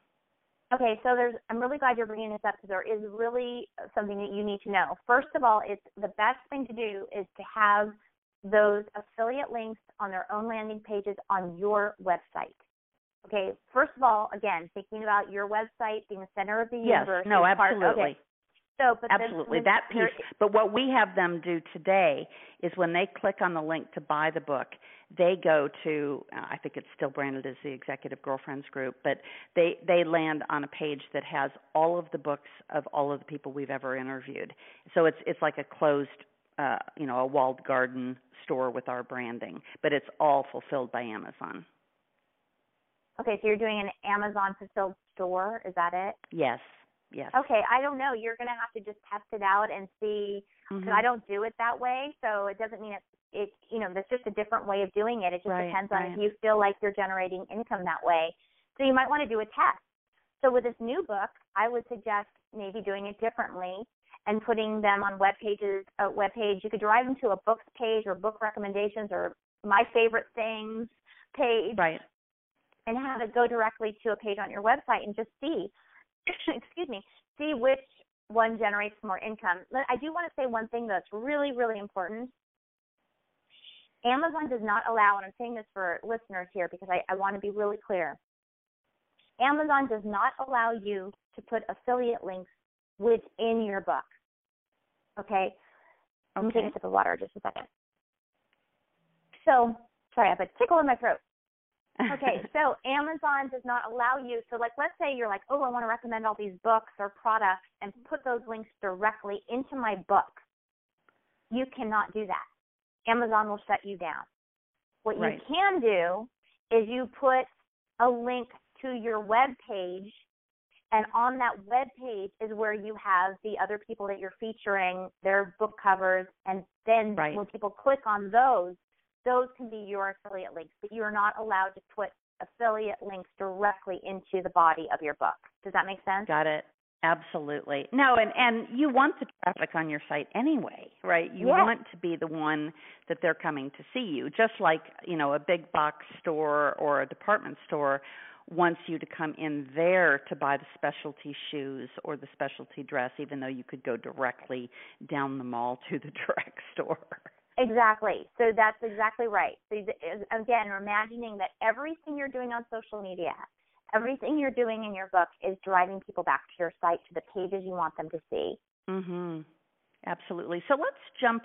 Okay, so there's. I'm really glad you're bringing this up because there is really something that you need to know. First of all, it's the best thing to do is to have those affiliate links on their own landing pages on your website. Okay, first of all, again, thinking about your website being the center of the yes, universe. no, absolutely. Part, okay. So, but absolutely then, that piece. But what we have them do today is when they click on the link to buy the book, they go to uh, I think it's still branded as the Executive Girlfriends Group, but they they land on a page that has all of the books of all of the people we've ever interviewed. So it's it's like a closed uh, you know, a walled garden store with our branding, but it's all fulfilled by Amazon. Okay, so you're doing an Amazon fulfilled store, is that it? Yes. Yes. Okay, I don't know. You're going to have to just test it out and see. Because Mhm. I don't do it that way, so it doesn't mean it's it. You know, there's just a different way of doing it. It just Right, depends on right. if you feel like you're generating income that way. So you might want to do a test. So with this new book, I would suggest maybe doing it differently and putting them on web pages. A web page, you could drive them to a books page or book recommendations or my favorite things page Right. and have it go directly to a page on your website and just see, excuse me, see which one generates more income. I do want to say one thing that's really, really important. Amazon does not allow, and I'm saying this for listeners here because I, I want to be really clear. Amazon does not allow you to put affiliate links within your book. Okay? Take Okay. a sip of water just a second. So, sorry, I have a tickle in my throat okay, so Amazon does not allow you. So, like, let's say you're like, oh, I want to recommend all these books or products and put those links directly into my book. You cannot do that. Amazon will shut you down. What Right. you can do is you put a link to your web page, and on that web page is where you have the other people that you're featuring, their book covers, and then Right. when people click on those, those can be your affiliate links, but you are not allowed to put affiliate links directly into the body of your book. Does that make sense? Got it. Absolutely. No, and and you want the traffic on your site anyway, right? You Yes. want to be the one that they're coming to see you. Just like, you know, a big box store or a department store wants you to come in there to buy the specialty shoes or the specialty dress even though you could go directly down the mall to the direct store. Exactly. So that's exactly right. So again, we're imagining that everything you're doing on social media, everything you're doing in your book is driving people back to your site to the pages you want them to see. Mhm. Absolutely. So let's jump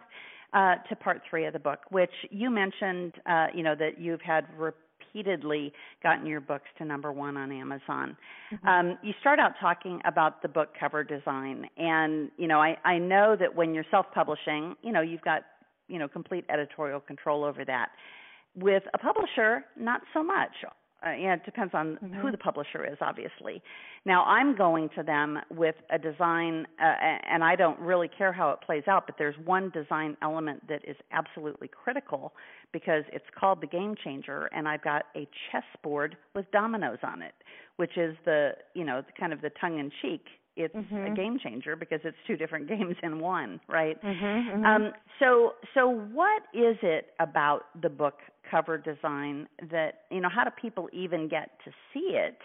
uh, to part three of the book, which you mentioned. Uh, you know that you've had repeatedly gotten your books to number one on Amazon. Um, you start out talking about the book cover design, and you know I, I know that when you're self-publishing, you know you've got you know complete editorial control over that. With a publisher, not so much. Uh, yeah, it depends on who the publisher is, obviously. Now, I'm going to them with a design, uh, and I don't really care how it plays out, but there's one design element that is absolutely critical because it's called the game changer, and I've got a chessboard with dominoes on it, which is the, you know, the kind of the tongue in cheek. It's a game changer because it's two different games in one, right? Mm-hmm, Um, so, so what is it about the book cover design that you know? How do people even get to see it?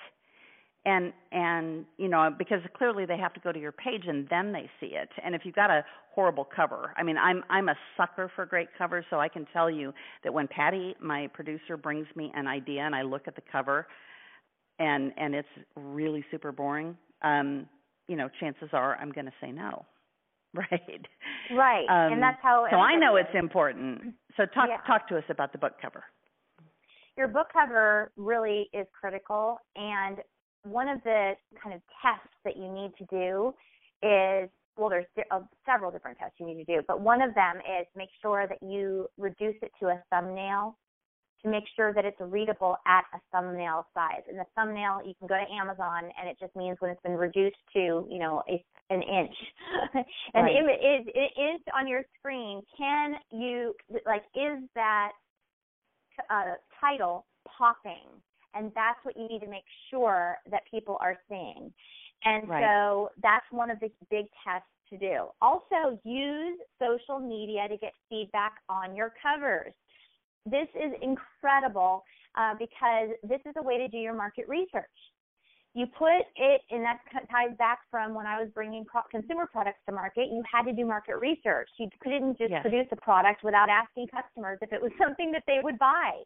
And and you know because clearly they have to go to your page and then they see it. And if you've got a horrible cover, I mean I'm I'm a sucker for great covers, so I can tell you that when Patty, my producer, brings me an idea and I look at the cover, and and it's really super boring, um, you know chances are I'm going to say no, right? Right. Um, and that's how so I know it's important. So talk Yeah. talk to us about the book cover. your book cover really is critical and one of the kind of tests that you need to do is well there's uh, several different tests you need to do but one of them is make sure that you reduce it to a thumbnail to make sure that it's readable at a thumbnail size and the thumbnail you can go to amazon and it just means when it's been reduced to you know a, an inch and Right. if it is it is on your screen can you like is that uh, title popping, and that's what you need to make sure that people are seeing. And Right. so that's one of the big tests to do. Also, use social media to get feedback on your covers. This is incredible uh, because this is a way to do your market research. You put it, and that ties back from when I was bringing pro- consumer products to market. You had to do market research. You couldn't just Yes. produce a product without asking customers if it was something that they would buy.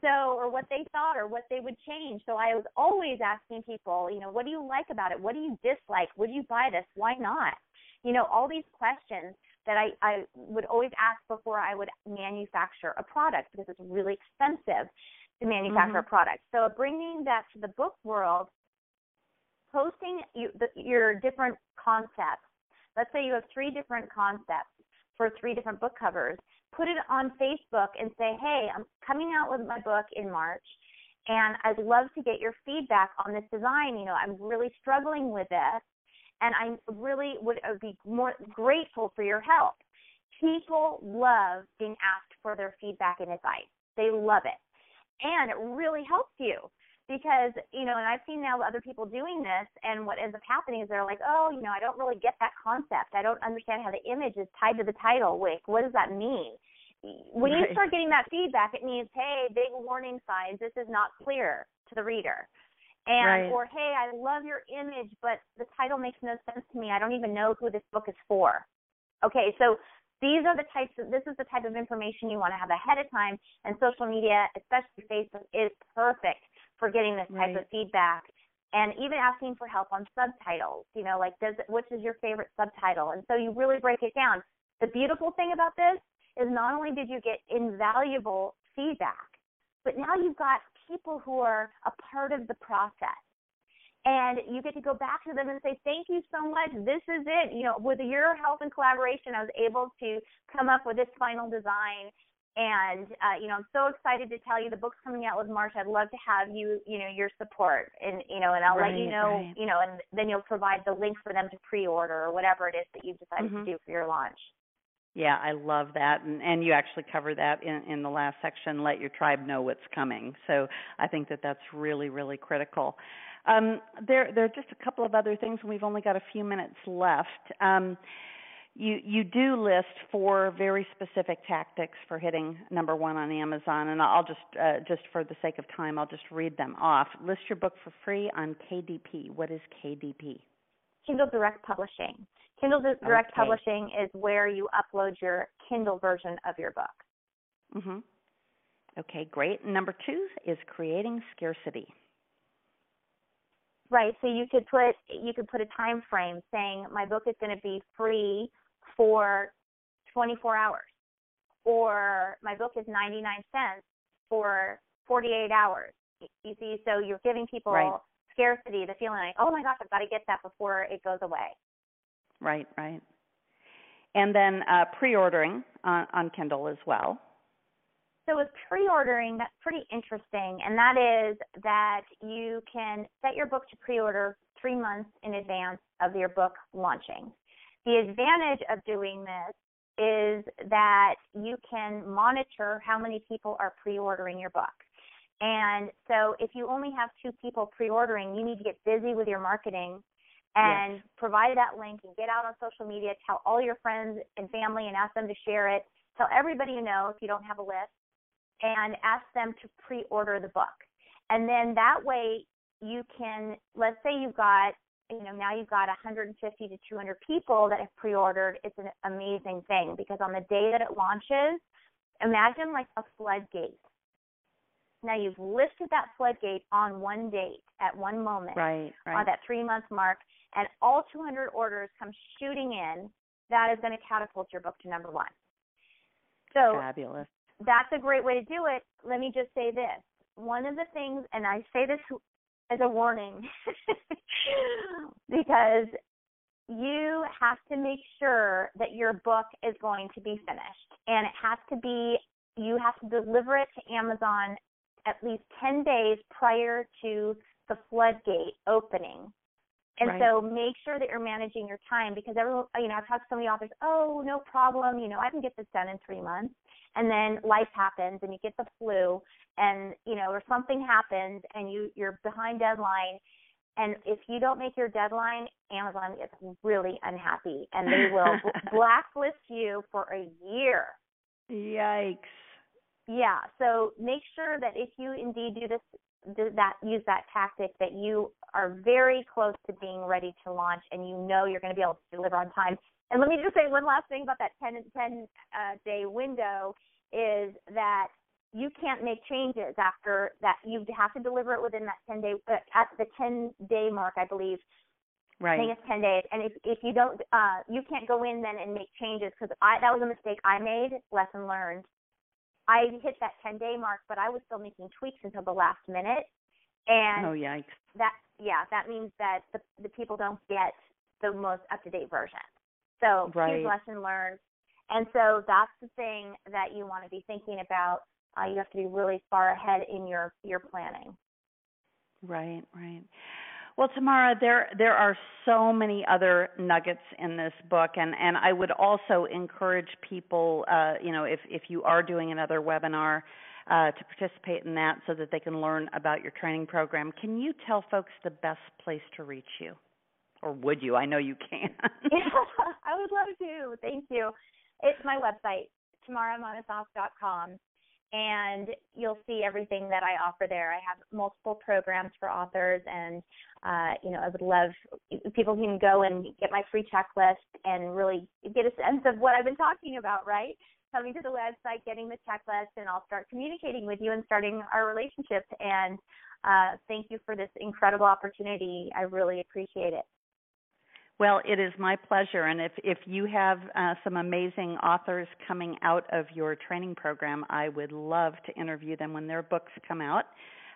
So, or what they thought, or what they would change. So, I was always asking people, you know, what do you like about it? What do you dislike? Would you buy this? Why not? You know, all these questions that I, I would always ask before I would manufacture a product because it's really expensive to manufacture a mm-hmm. product. So, bringing that to the book world, posting you, the, your different concepts. Let's say you have three different concepts for three different book covers. Put it on Facebook and say, hey, I'm coming out with my book in March and I'd love to get your feedback on this design. You know, I'm really struggling with this and I really would uh, be more grateful for your help. People love being asked for their feedback and advice. They love it. And it really helps you because you know and i've seen now other people doing this and what ends up happening is they're like oh you know i don't really get that concept i don't understand how the image is tied to the title wait what does that mean when right. you start getting that feedback it means hey big warning signs this is not clear to the reader and right. or hey i love your image but the title makes no sense to me i don't even know who this book is for okay so these are the types of this is the type of information you want to have ahead of time and social media especially facebook is perfect for getting this type right. of feedback and even asking for help on subtitles you know like does which is your favorite subtitle and so you really break it down the beautiful thing about this is not only did you get invaluable feedback but now you've got people who are a part of the process. And you get to go back to them and say thank you so much. This is it. You know with your help and collaboration i was able to come up with this final design. And uh, you know i'm so excited to tell you the book's coming out with march. I'd love to have you you know your support. And you know and i'll right, let you know right. you know and then you'll provide the link for them to pre-order or whatever it is that you've decided mm-hmm. to do for your launch yeah i love that and and you actually cover that in in the last section let your tribe know what's coming so i think that that's really really critical um, there there are just a couple of other things and we've only got a few minutes left um, you you do list four very specific tactics for hitting number one on Amazon, and I'll just uh, just for the sake of time, I'll just read them off. List your book for free on KDP. What is KDP? Kindle Direct Publishing. Kindle Direct okay. Publishing is where you upload your Kindle version of your book. Mhm. Okay, great. Number two is creating scarcity. Right. So you could put you could put a time frame saying my book is going to be free for 24 hours, or my book is 99 cents for 48 hours. You see, so you're giving people right. Scarcity, the feeling like, oh my gosh, I've got to get that before it goes away. Right, right. And then uh, pre-ordering on, on Kindle as well. So with pre-ordering, that's pretty interesting, and that is that you can set your book to pre-order three months in advance of your book launching. The advantage of doing this is that you can monitor how many people are pre-ordering your book. And so if you only have two people pre-ordering, you need to get busy with your marketing and yes. provide that link and get out on social media, tell all your friends and family and ask them to share it. Tell everybody you know if you don't have a list and ask them to pre-order the book. And then that way you can let's say you've got you know now you've got 150 to 200 people that have pre-ordered it's an amazing thing because on the day that it launches imagine like a floodgate now you've lifted that floodgate on one date at one moment right, right. on that three month mark and all 200 orders come shooting in. That is going to catapult your book to number one. So fabulous. that's a great way to do it. Let me just say this. One of the things and i say this as a warning because you have to make sure that your book is going to be finished and it has to be you have to deliver it to Amazon at least 10 days prior to the floodgate opening. And right. so make sure that you're managing your time because everyone, you know, I've talked to so many authors, oh, no problem, you know, I can get this done in three months and then life happens and you get the flu and you know or something happens and you you're behind deadline and if you don't make your deadline amazon gets really unhappy and they will blacklist you for a year yikes yeah so make sure that if you indeed do this do that use that tactic that you are very close to being ready to launch and you know you're going to be able to deliver on time and let me just say one last thing about that 10, 10 uh, day window is that you can't make changes after that. You have to deliver it within that 10 day, uh, at the 10 day mark, I believe. Right. I think it's 10 days. And if, if you don't, uh, you can't go in then and make changes because I, that was a mistake I made, lesson learned. I hit that 10 day mark, but I was still making tweaks until the last minute. And oh, yikes. That, yeah, that means that the, the people don't get the most up to date version. So right. huge lesson learned. And so that's the thing that you want to be thinking about. Uh, you have to be really far ahead in your your planning. Right, right. Well, Tamara, there there are so many other nuggets in this book, and and I would also encourage people, uh, you know, if if you are doing another webinar, uh, to participate in that, so that they can learn about your training program. Can you tell folks the best place to reach you, or would you? I know you can. yeah, I would love to. Thank you. It's my website, tamaramonosoff.com and you'll see everything that I offer there. I have multiple programs for authors, and uh, you know, I would love people can go and get my free checklist and really get a sense of what I've been talking about. Right, coming to the website, getting the checklist, and I'll start communicating with you and starting our relationship. And uh, thank you for this incredible opportunity. I really appreciate it. Well, it is my pleasure. And if, if you have uh, some amazing authors coming out of your training program, I would love to interview them when their books come out.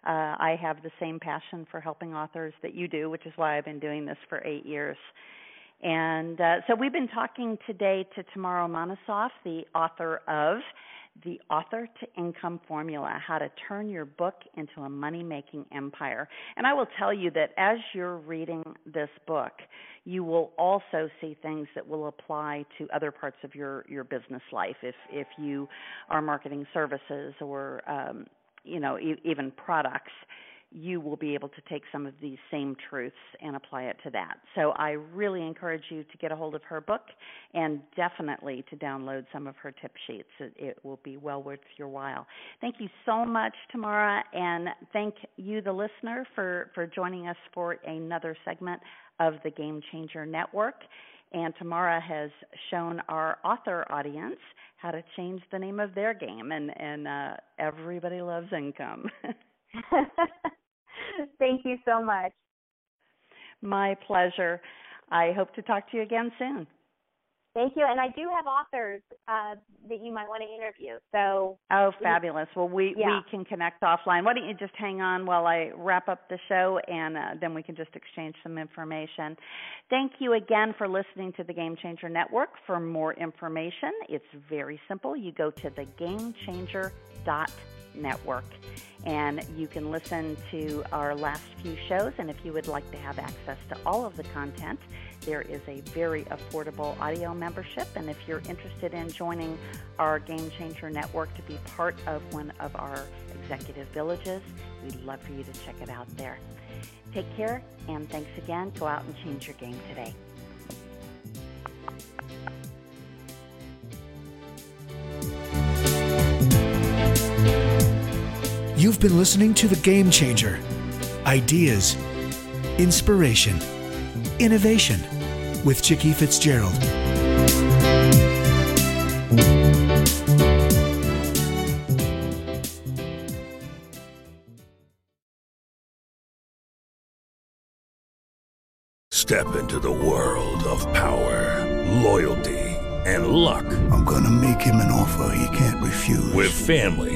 Uh, I have the same passion for helping authors that you do, which is why I've been doing this for eight years. And uh, so we've been talking today to Tamara Monosoff, the author of the author to income formula how to turn your book into a money making empire. And i will tell you that as you're reading this book you will also see things that will apply to other parts of your your business life. If if you are marketing services or um you know e- even products you will be able to take some of these same truths and apply it to that. So I really encourage you to get a hold of her book and definitely to download some of her tip sheets. It, it will be well worth your while. Thank you so much, Tamara, and thank you, the listener, for, for joining us for another segment of the Game Changer Network. And Tamara has shown our author audience how to change the name of their game, and, and uh, everybody loves income. Thank you so much. My pleasure. I hope to talk to you again soon. Thank you. And I do have authors uh, that you might want to interview. So Oh, fabulous. Well, we yeah. we can connect offline. Why don't you just hang on while I wrap up the show and uh, then we can just exchange some information. Thank you again for listening to the Game Changer Network. For more information, it's very simple. You go to thegamechanger.com Network. And you can listen to our last few shows. And if you would like to have access to all of the content, there is a very affordable audio membership. And if you're interested in joining our Game Changer Network to be part of one of our executive villages, we'd love for you to check it out there. Take care, and thanks again. Go out and change your game today. You've been listening to The Game Changer Ideas, Inspiration, Innovation with Chicke Fitzgerald. Step into the world of power, loyalty, and luck. I'm gonna make him an offer he can't refuse. With family,